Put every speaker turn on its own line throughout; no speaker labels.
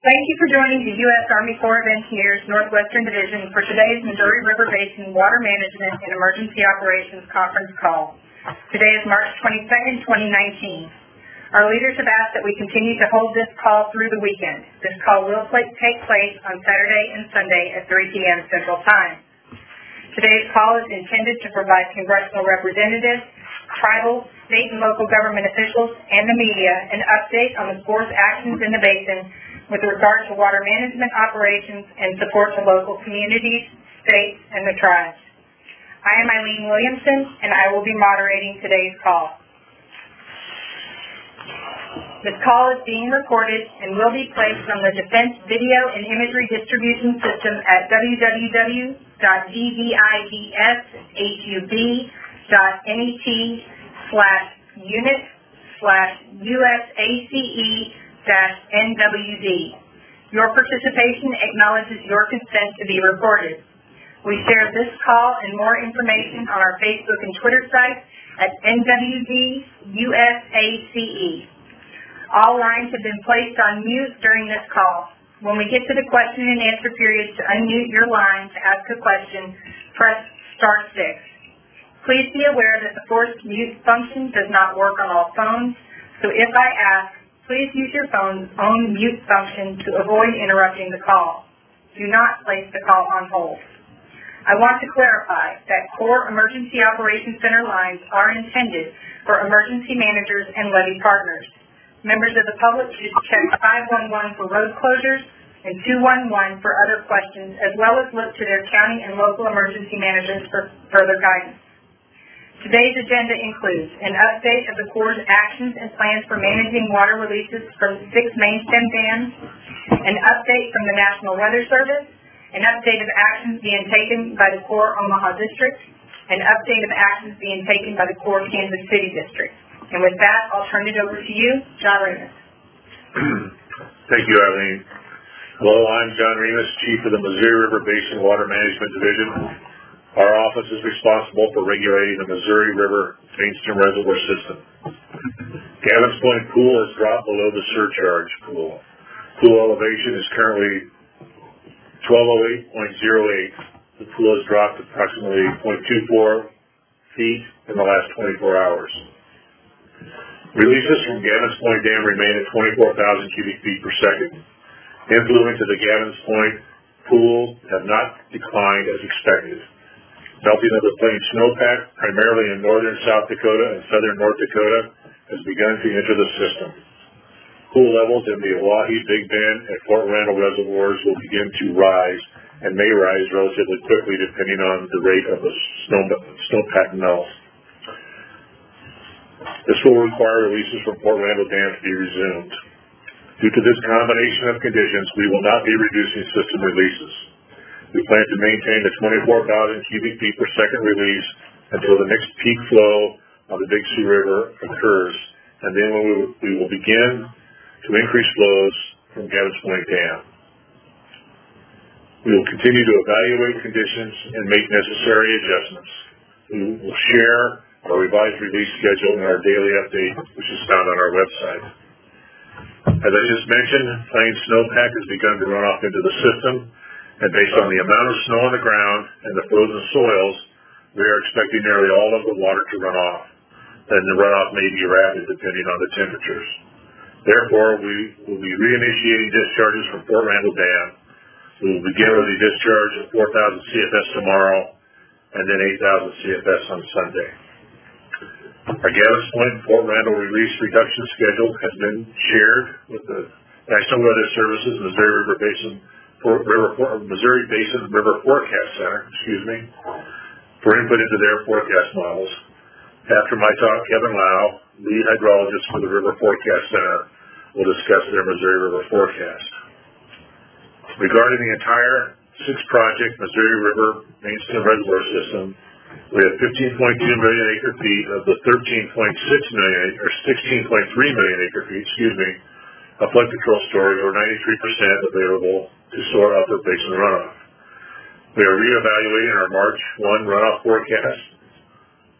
Thank you for joining the U.S. Army Corps of Engineers Northwestern Division for today's Missouri River Basin Water Management and Emergency Operations Conference Call. Today is March 22, 2019. Our leaders have asked that we continue to hold this call through the weekend. This call will take place on Saturday and Sunday at 3 p.m. Central Time. Today's call is intended to provide congressional representatives, tribal, state, and local government officials, and the media an update on the Corps' actions in the basin with regard to water management operations and support to local communities, states, and the tribes. I am Eileen Williamson, and I will be moderating today's call. This call is being recorded and will be placed on the Defense Video and Imagery Distribution System at www.dvidshub.net slash unit slash USACE NWD. Your participation acknowledges your consent to be recorded. We share this call and more information on our Facebook and Twitter sites at NWD USACE. All lines have been placed on mute during this call. When we get to the question and answer period, to unmute your line to ask a question, press star six. Please be aware that the forced mute function does not work on all phones, so if I ask, please use your phone's own mute function to avoid interrupting the call. Do not place the call on hold. I want to clarify that Corps Emergency Operations Center lines are intended for emergency managers and levee partners. Members of the public should check 511 for road closures and 211 for other questions, as well as look to their county and local emergency managers for further guidance. Today's agenda includes an update of the Corps' actions and plans for managing water releases from six main stem dams, an update from the National Weather Service, an update of actions being taken by the Corps Omaha District, an update of actions being taken by the Corps Kansas City District. And with that, I'll turn it over to you, John Remus.
Thank you, Eileen. Hello, I'm John Remus, Chief of the Missouri River Basin Water Management Division. Our office is responsible for regulating the Missouri River Mainstem Reservoir System. Gavin's Point Pool has dropped below the surcharge pool. Pool elevation is currently 1208.08. The pool has dropped approximately 0.24 feet in the last 24 hours. Releases from Gavin's Point Dam remain at 24,000 cubic feet per second. Influent to the Gavin's Point pool have not declined as expected. Melting of the plain snowpack, primarily in northern South Dakota and southern North Dakota, has begun to enter the system. Pool levels in the Oahe, Big Bend, and Fort Randall reservoirs will begin to rise and may rise relatively quickly depending on the rate of the snow, snowpack melt. This will require releases from Fort Randall Dam to be resumed. Due to this combination of conditions, we will not be reducing system releases. We plan to maintain the 24,000 cubic feet per second release until the next peak flow on the Big Sioux River occurs, and then we will, begin to increase flows from Gavin's Point Dam. We will continue to evaluate conditions and make necessary adjustments. We will share our revised release schedule in our daily update, which is found on our website. As I just mentioned, plain snowpack has begun to run off into the system, and based on the amount of snow on the ground and the frozen soils, we are expecting nearly all of the water to run off. And the runoff may be rapid depending on the temperatures. Therefore, we will be reinitiating discharges from Fort Randall Dam. We will begin with a discharge of 4,000 CFS tomorrow, and then 8,000 CFS on Sunday. Our Gavin's Point Fort Randall release reduction schedule has been shared with the National Weather Services Missouri River Basin for River, Missouri Basin River Forecast Center, excuse me, for input into their forecast models. After my talk, Kevin Lau, lead hydrologist for the River Forecast Center, will discuss their Missouri River forecast. Regarding the entire six-project Missouri River Mainstem Reservoir System, we have 15.2 million acre feet of the 13.6 million or 16.3 million acre feet, excuse me, of flood control storage, or 93% available to store upper basin runoff. We are reevaluating our March 1 runoff forecast.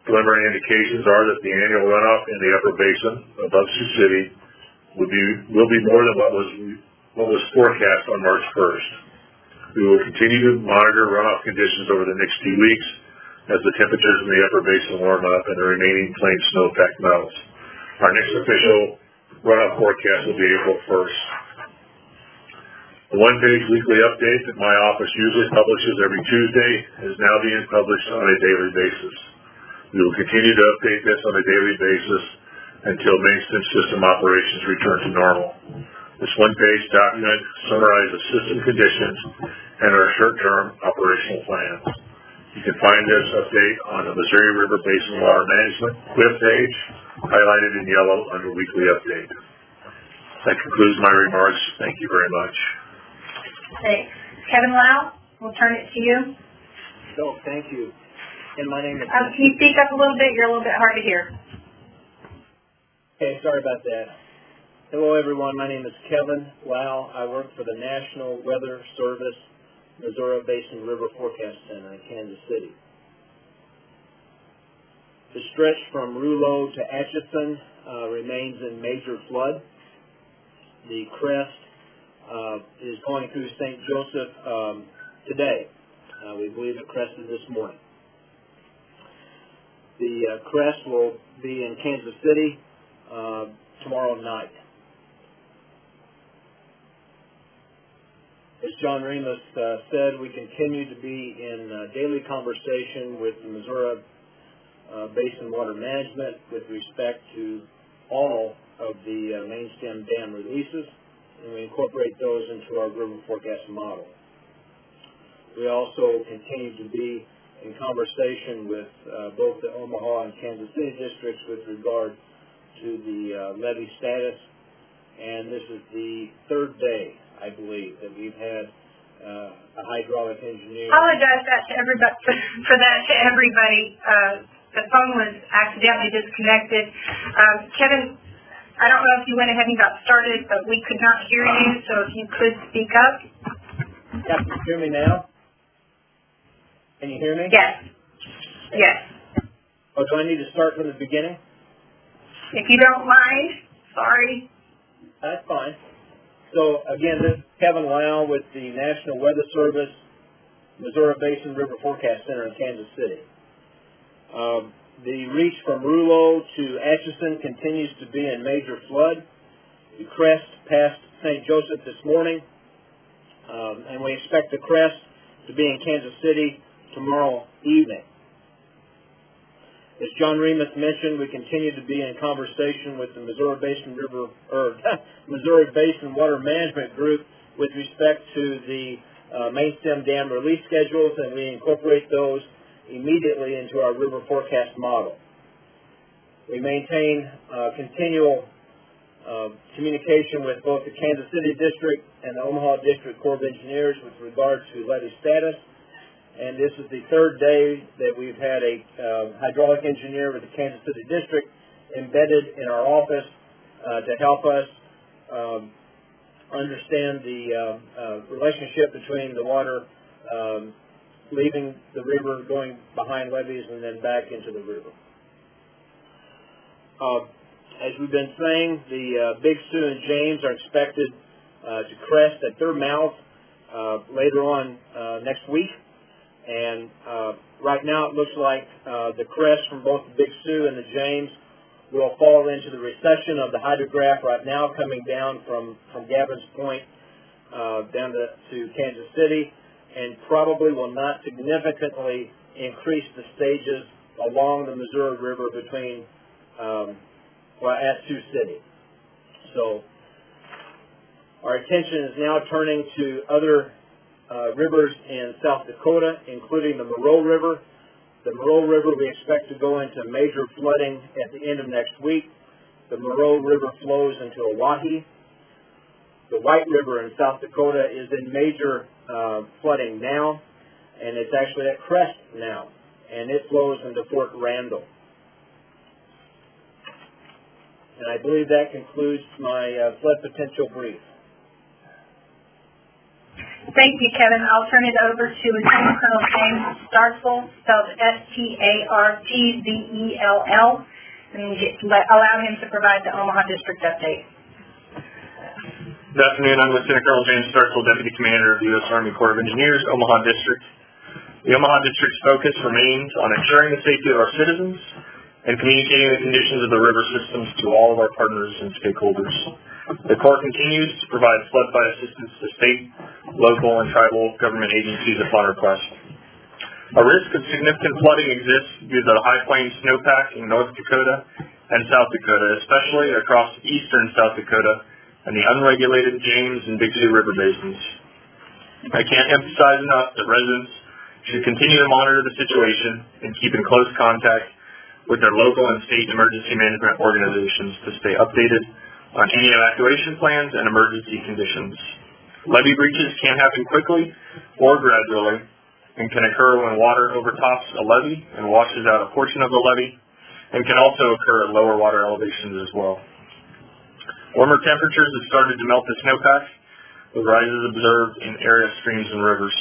Preliminary indications are that the annual runoff in the upper basin above Sioux City will be will be more than what was what was forecast on March 1st. We will continue to monitor runoff conditions over the next few weeks as the temperatures in the upper basin warm up and the remaining plain snowpack melts. Our next official runoff forecast will be April 1st. The one-page weekly update that my office usually publishes every Tuesday is now being published on a daily basis. We will continue to update this on a daily basis until mainstem system operations return to normal. This one-page document summarizes system conditions and our short-term operational plans. You can find this update on the Missouri River Basin Water Management web page, highlighted in yellow under weekly update. That concludes my remarks. Thank you very much.
Thanks. Kevin Lau, we'll turn it to you.
So, thank you. And my name is...
Um, can you speak up a little bit? You're a little bit hard to hear.
Okay, sorry about that. Hello, everyone. My name is Kevin Lau. I work for the National Weather Service Missouri Basin River Forecast Center in Kansas City. The stretch from Rulo to Atchison uh, remains in major flood. The crest is going through St. Joseph um, today. Uh, we believe it crested this morning. The uh, crest will be in Kansas City uh, tomorrow night. As John Remus uh, said, we continue to be in uh, daily conversation with the Missouri uh, Basin Water Management with respect to all of the uh, main stem dam releases, and we incorporate those into our river forecast model. We also continue to be in conversation with uh, both the Omaha and Kansas City districts with regard to the uh, levee status, and this is the third day, I believe, that we've had uh, a hydraulic engineer.
I apologize that to everybody, for, for that to everybody. Uh, the phone was accidentally disconnected. Um, Kevin, I don't know if you went ahead and got started, but we could not hear you, so if you could speak up.
Yeah, can you hear me now? Can you hear me?
Yes. Yes.
Oh, do I need to start from the beginning?
If you don't mind, sorry.
That's fine. So again, this is Kevin Lau with the National Weather Service, Missouri Basin River Forecast Center in Kansas City. Um, the reach from Rulo to Atchison continues to be in major flood. The crest passed St. Joseph this morning, um, and we expect the crest to be in Kansas City tomorrow evening. As John Remus mentioned, we continue to be in conversation with the Missouri Basin River or Missouri Basin Water Management Group with respect to the uh, main stem dam release schedules, and we incorporate those immediately into our river forecast model. We maintain uh, continual uh, communication with both the Kansas City District and the Omaha District Corps of Engineers with regard to levee status and this is the third day that we've had a uh, hydraulic engineer with the Kansas City District embedded in our office uh, to help us um, understand the uh, uh relationship between the water um, leaving the river, going behind levees, and then back into the river. Uh, as we've been saying, the uh, Big Sioux and James are expected uh, to crest at their mouth later on next week. And uh, right now it looks like uh, the crest from both the Big Sioux and the James will fall into the recession of the hydrograph right now coming down from, from Gavin's Point uh, down to, to Kansas City and probably will not significantly increase the stages along the Missouri River between, um, well, at Sioux City. So our attention is now turning to other uh, rivers in South Dakota, including the Moreau River. The Moreau River we expect to go into major flooding at the end of next week. The Moreau River flows into Oahe. The White River in South Dakota is in major uh, flooding now, and it's actually at crest now, and it flows into Fort Randall. And I believe that concludes my uh, flood potential brief.
Thank you, Kevin. I'll turn it over to Lieutenant Colonel James Startzell, spelled S-T-A-R-T-Z-E-L-L, and allow him to provide the Omaha District update.
Good afternoon. I'm Lieutenant Colonel James Startzell, Deputy Commander of the U.S. Army Corps of Engineers, Omaha District. The Omaha District's focus remains on ensuring the safety of our citizens and communicating the conditions of the river systems to all of our partners and stakeholders. The Corps continues to provide flood fight assistance to state, local, and tribal government agencies upon request. A risk of significant flooding exists due to the high plains snowpack in North Dakota and South Dakota, especially across eastern South Dakota and the unregulated James and Big Sioux River basins. I can't emphasize enough that residents should continue to monitor the situation and keep in close contact with their local and state emergency management organizations to stay updated on any evacuation plans and emergency conditions. Levee breaches can happen quickly or gradually and can occur when water overtops a levee and washes out a portion of the levee and can also occur at lower water elevations as well. Warmer temperatures have started to melt the snowpack, with rises observed in area streams and rivers.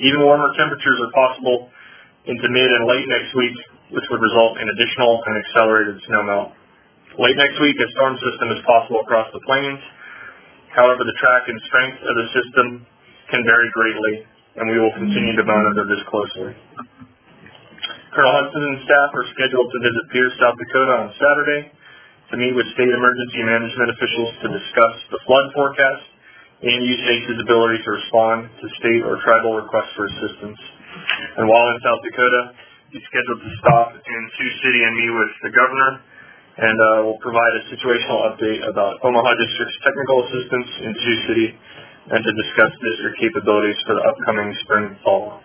Even warmer temperatures are possible into mid and late next week, which would result in additional and accelerated snowmelt. Late next week, a storm system is possible across the plains. However, the track and strength of the system can vary greatly, and we will continue to monitor this closely. Colonel Hudson and staff are scheduled to visit Pierre, South Dakota on Saturday to meet with state emergency management officials to discuss the flood forecast and USACE's ability to respond to state or tribal requests for assistance. And while in South Dakota, he's scheduled to stop in Sioux City and meet with the governor and uh, will provide a situational update about Omaha District's technical assistance in Sioux City and to discuss district capabilities for the upcoming spring and fall.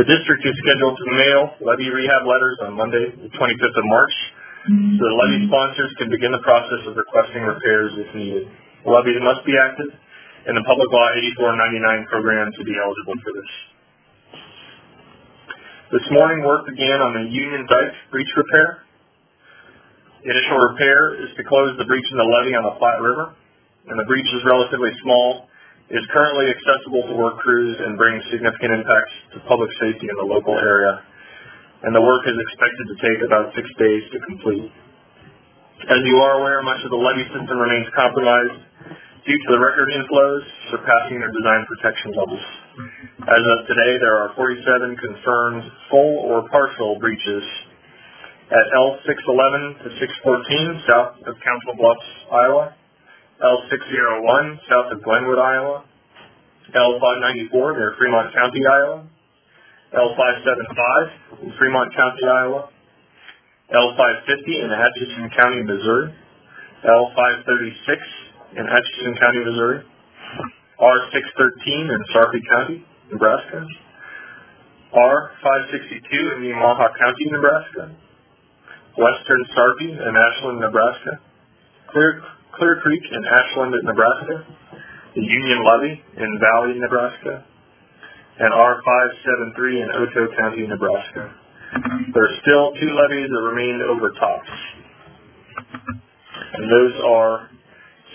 The district is scheduled to mail levee rehab letters on Monday, the 25th of March, Mm-hmm. the levee sponsors can begin the process of requesting repairs if needed. The levees must be active and the Public Law 8499 program to be eligible for this. This morning, work began on the Union Dyke breach repair. The initial repair is to close the breach in the levee on the Platte River, and the breach is relatively small, is currently accessible to work crews and brings significant impacts to public safety in the local area. And the work is expected to take about six days to complete. As you are aware, much of the levee system remains compromised due to the record inflows surpassing their design protection levels. As of today, there are 47 confirmed full or partial breaches at L611 to 614 south of Council Bluffs, Iowa, L601 south of Glenwood, Iowa, L594 near Fremont County, Iowa, L575 in Fremont County, Iowa, L550 in Atchison County, Missouri, L536 in Atchison County, Missouri, R613 in Sarpy County, Nebraska, R562 in Nemaha County, Nebraska, Western Sarpy in Ashland, Nebraska, Clear Clear Creek in Ashland, Nebraska, the Union Levee in Valley, Nebraska, and R573 in Otoe County, Nebraska. There are still two levees that remain over tops. And those are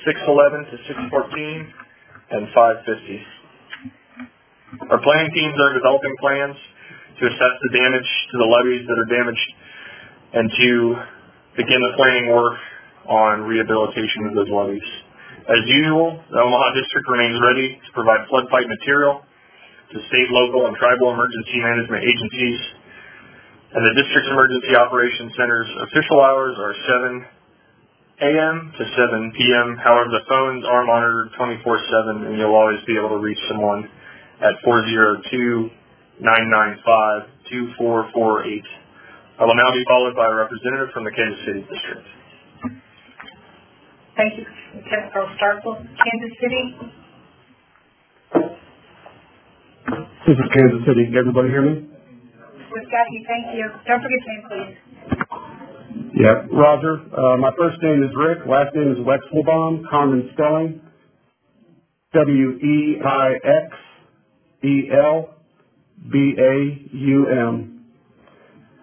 611 to 614 and 550. Our planning teams are developing plans to assess the damage to the levees that are damaged and to begin the planning work on rehabilitation of those levees. As usual, the Omaha District remains ready to provide flood fight material to state, local, and tribal emergency management agencies. And the District's Emergency Operations Center's official hours are 7 a.m. to 7 p.m. However, the phones are monitored 24-7, and you'll always be able to reach someone at 402-995-2448. I will now be followed by a representative from the Kansas City District.
Thank you, Colonel Startzell. Kansas City,
This is Kansas City. Can everybody hear me?
we've got you, thank you. Don't forget your name, please.
Yeah. Roger. Uh, my first name is Rick. Last name is Weixelbaum. Common spelling. W-E-I-X-E-L-B-A-U-M.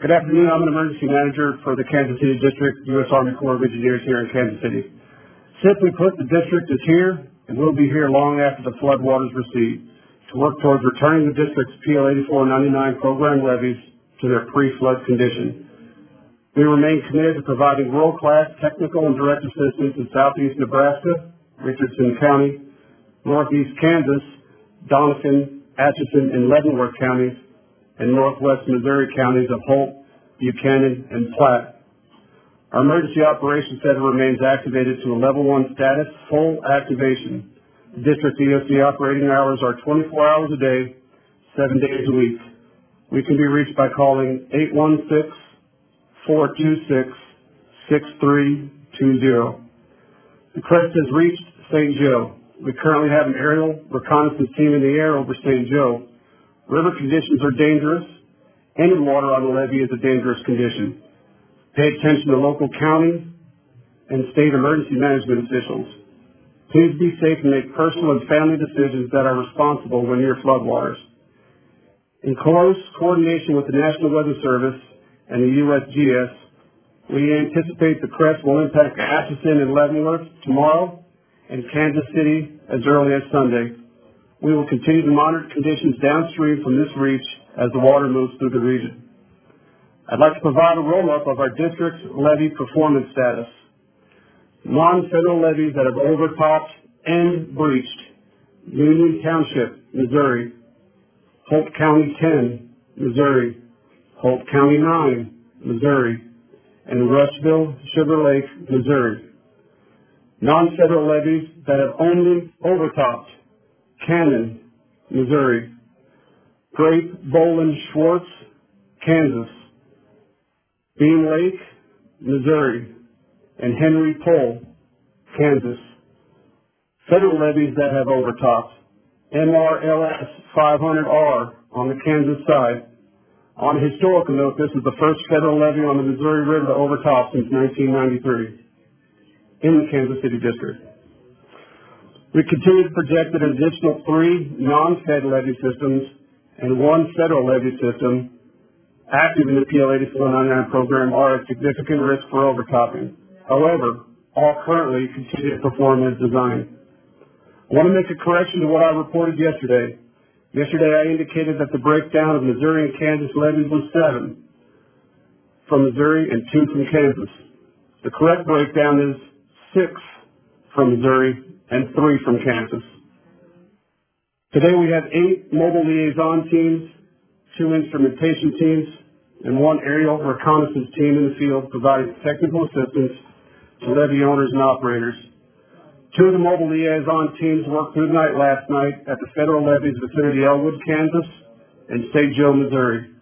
Good afternoon. I'm an emergency manager for the Kansas City District, U.S. Army Corps of Engineers here in Kansas City. Simply put, the district is here and will be here long after the flood waters recede to work towards returning the district's PL 8499 program levees to their pre-flood condition. We remain committed to providing world-class technical and direct assistance in southeast Nebraska Richardson County, Northeast Kansas, Doniphan, Atchison, and Leavenworth counties, and Northwest Missouri counties of Holt, Buchanan, and Platte. Our Emergency Operations Center remains activated to a level one status, full activation. District EOC operating hours are twenty-four hours a day, seven days a week. We can be reached by calling 816-426-6320. The crest has reached St. Joe. We currently have an aerial reconnaissance team in the air over St. Joe. River conditions are dangerous. Any water on the levee is a dangerous condition. Pay attention to local county and state emergency management officials. Please be safe and make personal and family decisions that are responsible when near floodwaters. In close coordination with the National Weather Service and the USGS, we anticipate the crest will impact Atchison and Leavenworth tomorrow and Kansas City as early as Sunday. We will continue to monitor conditions downstream from this reach as the water moves through the region. I'd like to provide a roll-up of our district's levee performance status. Non-federal levees that have overtopped and breached. Union Township, Missouri. Holt County ten, Missouri. Holt County nine, Missouri. And Rushville, Sugar Lake, Missouri. Non-federal levees that have only overtopped. Cannon, Missouri. Grape, Bolin, Schwartz, Kansas. Bean Lake, Missouri, and Henry Pole, Kansas. Federal levees that have overtopped. MRLS 500R on the Kansas side. On a historical note, this is the first federal levee on the Missouri River to overtop since 1993 in the Kansas City District. We continue to project that an additional three non-fed levee systems and one federal levee system active in the PL 8499 program are a significant risk for overtopping. However, all currently continue to perform as designed. I want to make a correction to what I reported yesterday. Yesterday I indicated that the breakdown of Missouri and Kansas levees was seven from Missouri and two from Kansas. The correct breakdown is six from Missouri and three from Kansas. Today we have eight mobile liaison teams, two instrumentation teams, and one aerial reconnaissance team in the field providing technical assistance to levee owners and operators. Two of the mobile liaison teams worked through the night last night at the federal levees vicinity Elwood, Kansas, and St. Joe, Missouri.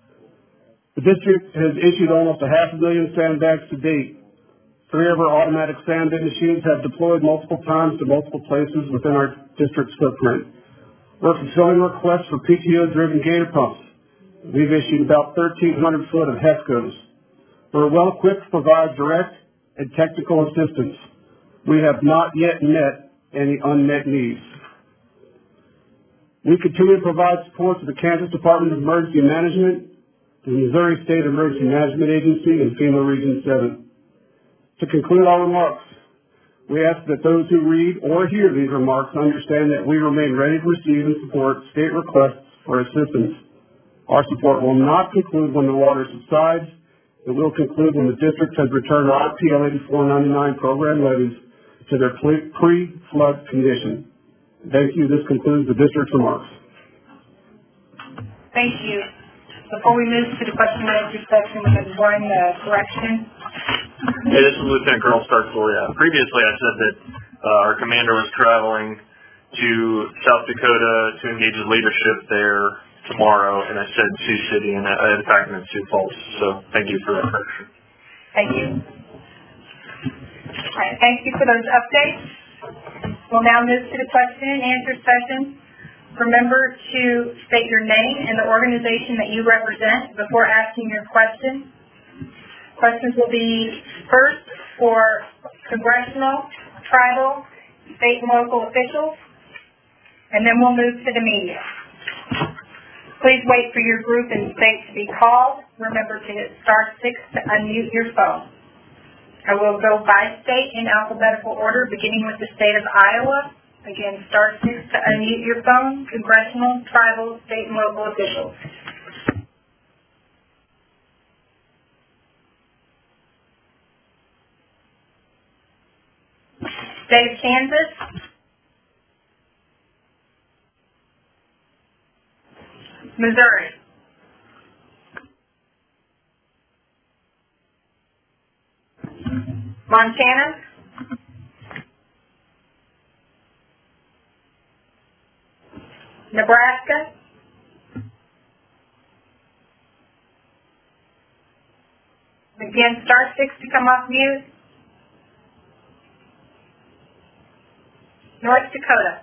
The district has issued almost a half a million sandbags to date. Three of our automatic sandbag machines have deployed multiple times to multiple places within our district's footprint. We're fulfilling requests for PTO-driven gator pumps. We've issued about 1,300 foot of HESCOs. We're well equipped to provide direct and technical assistance. We have not yet met any unmet needs. We continue to provide support to the Kansas Department of Emergency Management, the Missouri State Emergency Management Agency, and FEMA Region 7. To conclude our remarks, we ask that those who read or hear these remarks understand that we remain ready to receive and support state requests for assistance. Our support will not conclude when the water subsides. It will conclude when the district has returned all PL 8499 program levees to their pre- pre-flood condition. Thank you. This concludes the district's remarks.
Thank you. Before we move to the question and answer section, we have one uh, correction.
Hey, this is Lieutenant Colonel Startzell. Yeah. Previously, I said that uh, our commander was traveling to South Dakota to engage his leadership there tomorrow, and I said Sioux City, and I, in fact, meant Sioux Falls. So thank you for that correction.
Thank you. All right, thank you for those updates. We'll now move to the question and answer session. Remember to state your name and the organization that you represent before asking your question. Questions will be first for congressional, tribal, state and local officials, and then we'll move to the media. Please wait for your group and state to be called. Remember to hit star six to unmute your phone. I will go by state in alphabetical order, beginning with the state of Iowa. Again, star six to unmute your phone, congressional, tribal, state, and local officials. State of Kansas, Missouri. Montana. Nebraska. Again, star six to come off mute. North Dakota.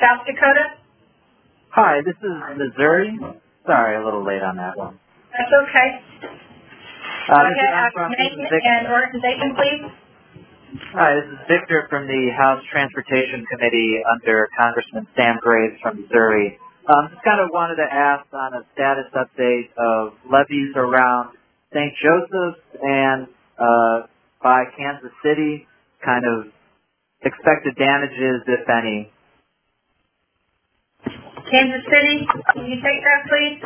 South Dakota.
Hi, this is Missouri. Sorry, a little late on that one.
That's okay.
Uh, this is, I'm from,
name and organization, please.
Hi, this is Victor from the House Transportation Committee under Congressman Sam Graves from Missouri. Um, just kind of wanted to ask on a status update of levees around St. Joseph's and uh, by Kansas City, kind of expected damages, if any.
Kansas City, can you take that, please?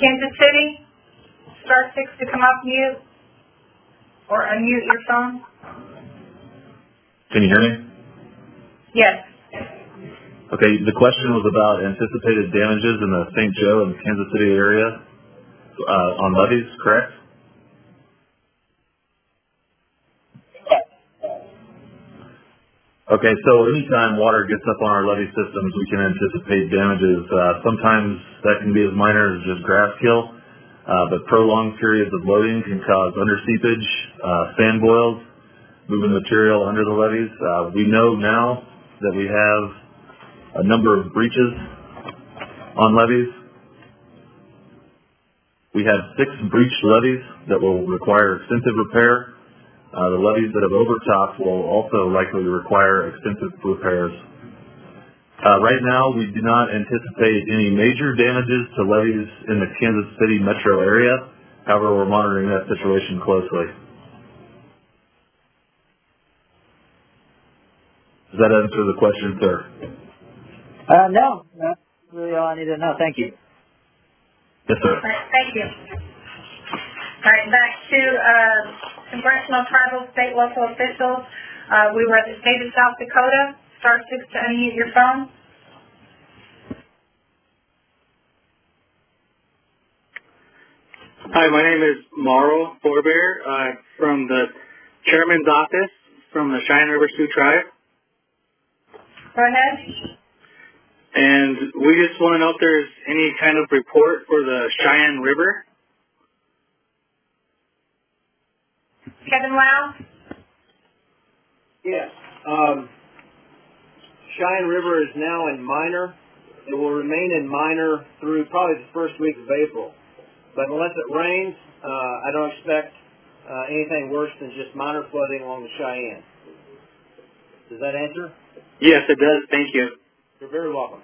Kansas City, star six to come off mute or unmute your phone.
Can you hear me?
Yes.
Okay, the question was about anticipated damages in the St. Joe and Kansas City area uh, on levees, correct? Okay, so anytime water gets up on our levee systems, we can anticipate damages. Uh, sometimes that can be as minor as just grass kill, uh, but prolonged periods of loading can cause underseepage, uh, sand boils, moving material under the levees. Uh, we know now that we have a number of breaches on levees. We have six breached levees that will require extensive repair. Uh, the levees that have overtopped will also likely require extensive repairs. Uh, right now, we do not anticipate any major damages to levees in the Kansas City metro area. However, we're monitoring that situation closely. Does that answer the question, sir?
Uh, no, that's really all I need to know. Thank you.
Yes, sir.
All right, thank you. All right, back to, uh, congressional, tribal, state, local officials. Uh, we were at the state of South Dakota. Star six to unmute your phone.
Hi, my name is Mauro Forbear, uh, from the chairman's office from the Cheyenne River Sioux Tribe.
Go ahead.
And we just want to know if there's any kind of report for the Cheyenne River.
Kevin Lau?
Yes. Um, Cheyenne River is now in minor. It will remain in minor through probably the first week of April. But unless it rains, uh, I don't expect uh, anything worse than just minor flooding along the Cheyenne. Does that answer?
Yes, it does. Thank you.
You're very welcome.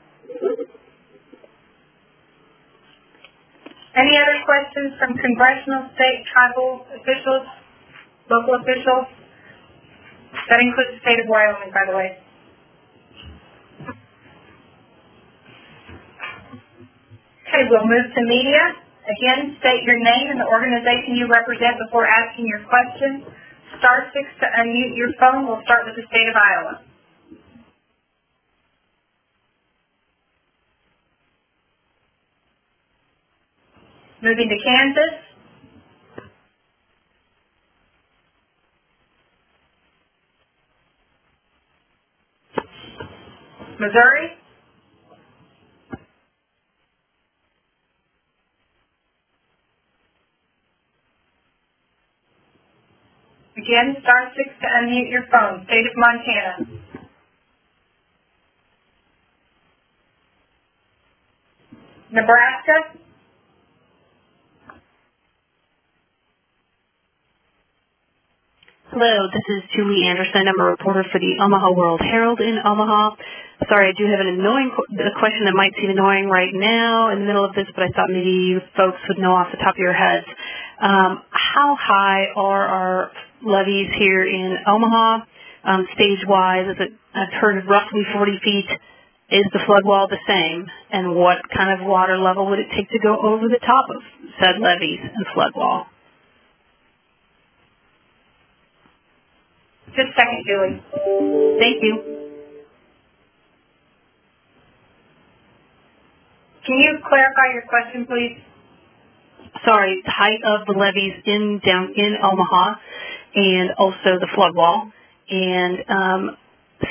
Any other questions from congressional, state, tribal officials, local officials? That includes the state of Wyoming, by the way. Okay, we'll move to media. Again, state your name and the organization you represent before asking your question. Star six to unmute your phone. We'll start with the state of Iowa. Moving to Kansas. Missouri. Again, star six to unmute your phone. State of Montana. Nebraska.
Hello, this is Julie Anderson. I'm a reporter for the Omaha World Herald in Omaha. Sorry, I do have an annoying a question that might seem annoying right now in the middle of this, but I thought maybe you folks would know off the top of your heads. Um, how high are our levees here in Omaha, um, stage-wise? Is it, I've heard roughly 40 feet. Is the flood wall the same? and what kind of water level would it take to go over the top of said levees and flood wall?
Just a second, Julie.
Thank you.
Can you clarify your question, please?
Sorry, the height of the levees in down in Omaha, and also the flood wall, and um,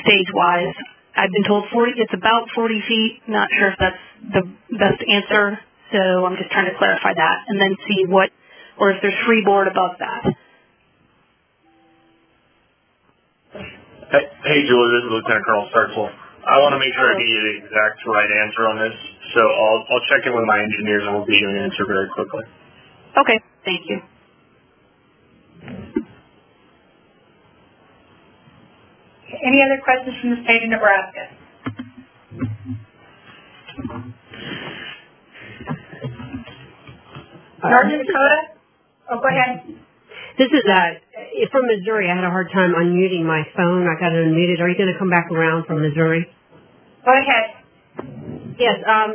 stage wise. I've been told 40. It's about 40 feet. Not sure if that's the best answer. So I'm just trying to clarify that, and then see what, or if there's freeboard above that.
Hey, hey, Julie, this is Lieutenant Colonel Startzell. I want to make sure I give you the exact right answer on this, so I'll I'll check in with my engineers and we'll get you an answer very quickly.
Okay, thank you.
Any other questions from the state of Nebraska? Uh, North Dakota? Oh, go ahead.
This is uh from Missouri. I had a hard time unmuting my phone. I got it unmuted. Are you going to come back around from Missouri?
Go ahead.
Yes. Um,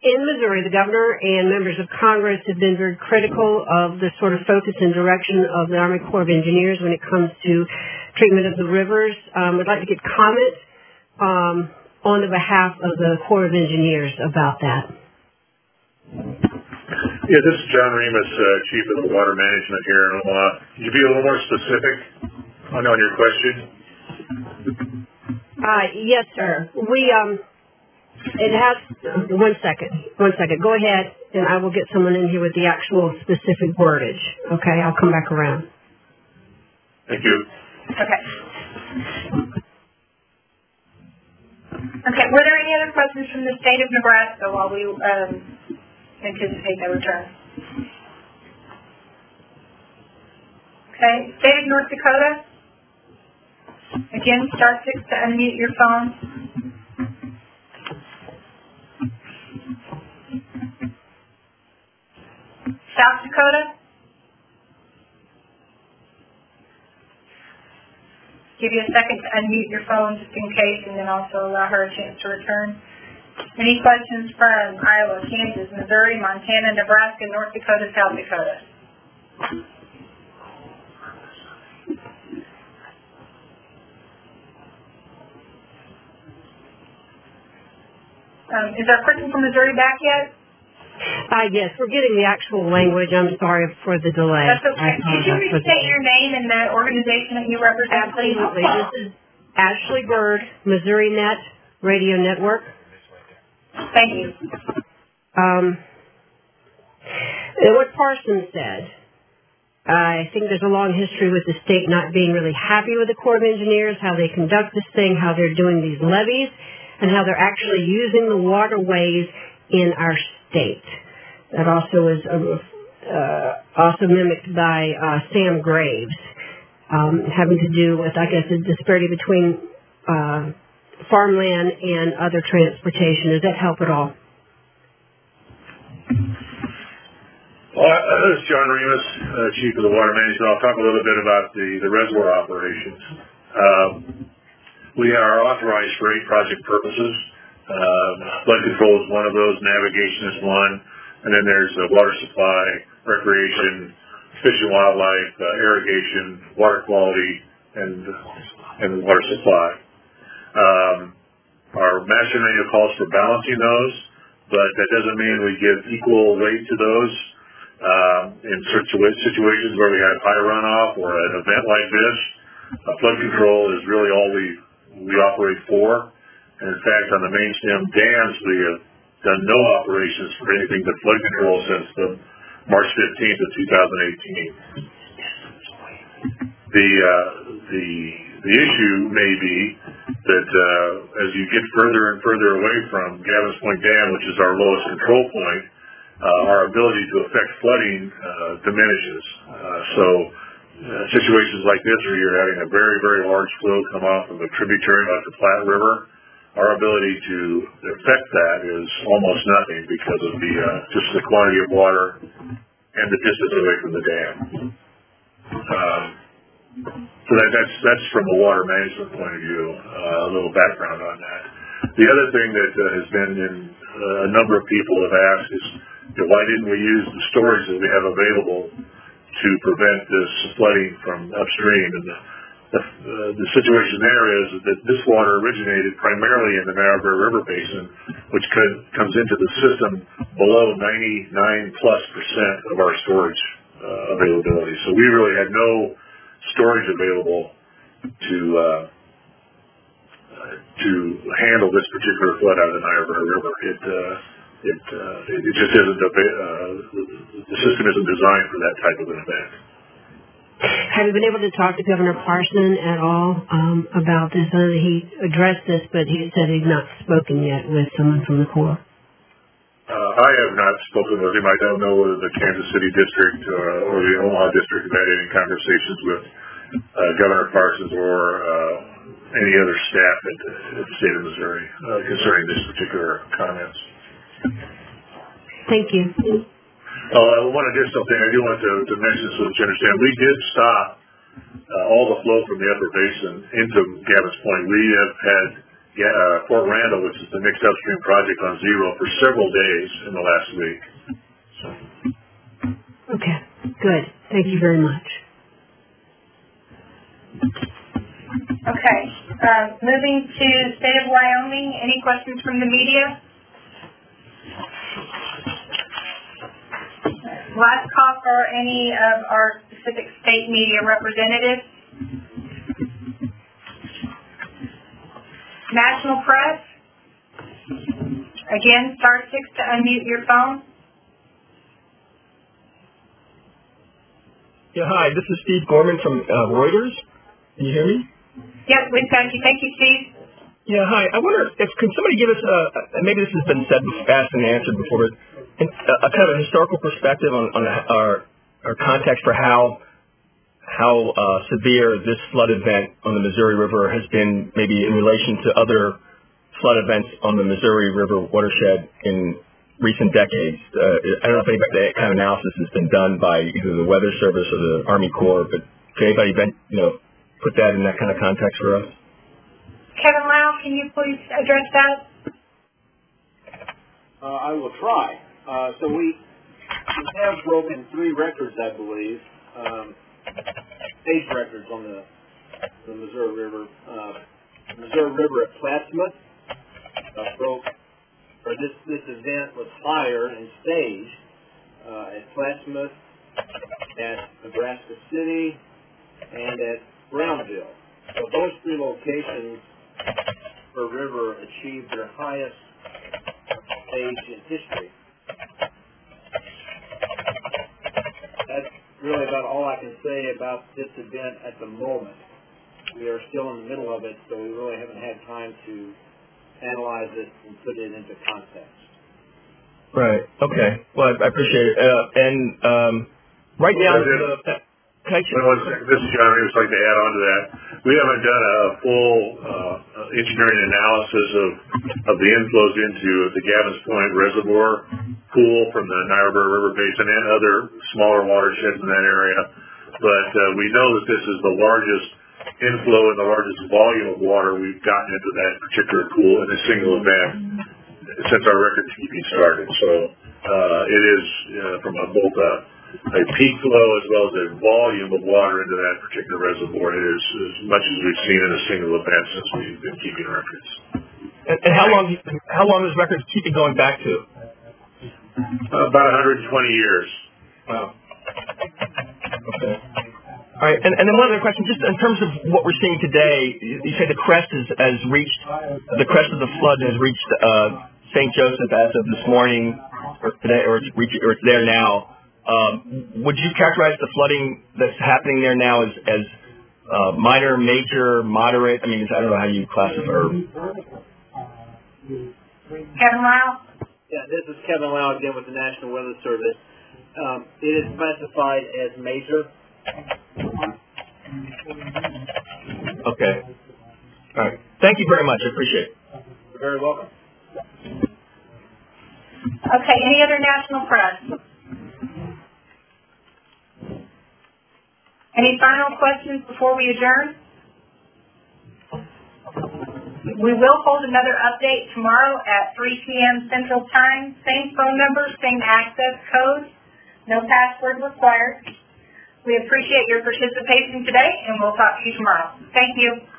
in Missouri, the governor and members of Congress have been very critical of the sort of focus and direction of the Army Corps of Engineers when it comes to treatment of the rivers. Um, I'd like to get comment um, on the behalf of the Corps of Engineers about that.
Yeah, this is John Remus, uh, Chief of the Water Management here in Omaha. Could you be a little more specific on, on your question?
Uh, yes, sir. We, um, it has, one second, one second. Go ahead, and I will get someone in here with the actual specific wordage. Okay, I'll come back around.
Thank you.
Okay. Okay, were there any other questions from the state of Nebraska while we um, anticipate their return? Okay, state of North Dakota? Again, star six to unmute your phone. South Dakota? Give you a second to unmute your phone just in case and then also allow her a chance to return. Any questions from Iowa, Kansas, Missouri, Montana, Nebraska, North Dakota, South Dakota? Um, is our person from Missouri back yet?
Uh, yes, we're getting the actual language. I'm sorry for the delay.
That's okay. Could you restate your name and the organization that you represent, please?
Absolutely. This is Ashley Bird, Missourinet Radio Network.
Thank you.
Um, what Parsons said, I think there's a long history with the state not being really happy with the Corps of Engineers, how they conduct this thing, how they're doing these levees, and how they're actually using the waterways in our state. That also is uh, uh, also mimicked by uh, Sam Graves, um, having to do with, I guess, the disparity between uh, farmland and other transportation. Does that help at all?
Well, uh, this is John Remus, uh, Chief of the Water Management. I'll talk a little bit about the, the reservoir operations. Um, we are authorized for eight project purposes. Um, flood control is one of those, navigation is one, and then there's uh, water supply, recreation, fish and wildlife, uh, irrigation, water quality, and and water supply. Um, our master manual calls for balancing those, but that doesn't mean we give equal weight to those. Um, in situa- situations where we have high runoff or an event like this, flood control is really all we we operate for. And in fact, on the main stem dams, we have done no operations for anything but flood control since the March 15th of 2018. The uh, the the issue may be that uh, as you get further and further away from Gavin's Point Dam, which is our lowest control point, uh, our ability to affect flooding uh, diminishes. Uh, so uh, situations like this where you're having a very, very large flow come off of a tributary like the Platte River, our ability to affect that is almost nothing because of the uh, just the quantity of water and the distance away from the dam. Um, so that, that's that's from a water management point of view. Uh, a little background on that. The other thing that uh, has been in uh, a number of people have asked is, you know, why didn't we use the storage that we have available to prevent this flooding from upstream? And the, the, uh, the situation there is that this water originated primarily in the Niobrara River Basin, which could, comes into the system below 99 plus percent of our storage uh, availability. So we really had no storage available to uh, to handle this particular flood out of the Niobrara River. It uh, it uh, it just isn't a, uh, the system isn't designed for that type of an event.
Have you been able to talk to Governor Parson at all um, about this? I know he addressed this, but he said he's not spoken yet with someone from the Corps.
Uh, I have not spoken with him. I don't know whether the Kansas City District uh, or the Omaha District have had any conversations with uh, Governor Parsons or uh, any other staff at, at the state of Missouri uh, concerning this particular comments.
Thank you.
Uh, one additional thing I do want to, to mention so that you understand, we did stop uh, all the flow from the upper basin into Gavins Point. We have had uh, Fort Randall, which is the mixed upstream project on zero for several days in the last week. So.
Okay, good. Thank you very much.
Okay, uh, moving to state of Wyoming, any questions from the media? Last call for any of our specific state media representatives. National press. Again, star six to unmute your phone.
Yeah, hi, this is Steve Gorman from uh, Reuters. Can you hear me?
Yes, we've got you. Thank you, Steve.
Yeah, hi. I wonder if can somebody give us a maybe this has been said asked and answered before, but a, a kind of a historical perspective on, on our our context for how how uh, severe this flood event on the Missouri River has been, maybe in relation to other flood events on the Missouri River watershed in recent decades. Uh, I don't know if anybody, that kind of analysis has been done by either the Weather Service or the Army Corps, but can anybody, you know, put that in that kind of context for us?
Kevin Low, can you please address that?
Uh, I will try. Uh, so we, we have broken three records, I believe, um, stage records on the, the Missouri River. Uh, Missouri River at Plattsmouth uh, broke, or this this event was higher in stage uh, at Plattsmouth, at Nebraska City, and at Brownville. So those three locations per river achieved their highest stage in history. That's really about all I can say about this event at the moment. We are still in the middle of it, so we really haven't had time to analyze it and put it into context.
Right. Okay. Well, I, I appreciate it. Uh, and um, right now, the, I
Wait one second. This is John. I just like to add on to that. We haven't done a full uh, engineering analysis of of the inflows into the Gavins Point Reservoir pool from the Niobrara River Basin and other smaller watersheds in that area. But uh, we know that this is the largest inflow and the largest volume of water we've gotten into that particular pool in a single event since our record keeping started. So uh, it is uh, from a, both a peak flow as well as a volume of water into that particular reservoir. It is as much as we've seen in a single event since we've been keeping records.
And, and how long how long is records keeping going back to?
Uh, about 120 years.
Wow. Okay. All right, and, and then one other question, just in terms of what we're seeing today, you, you say the crest has, has reached, the crest of the flood has reached uh, St. Joseph as of this morning, or today, or it's, reach, or it's there now. Um, would you characterize the flooding that's happening there now as, as uh, minor, major, moderate? I mean, I don't know how you classify. Or...
Kevin Low?
Yeah, this is Kevin Low again with the National Weather Service. Um, it is classified as major.
Okay. All right. Thank you very much. I appreciate it.
You're very welcome.
Okay, any other national press? Any final questions before we adjourn? We will hold another update tomorrow at 3 p.m. Central Time. Same phone number, same access code, no password required. We appreciate your participation today, and we'll talk to you tomorrow. Thank you.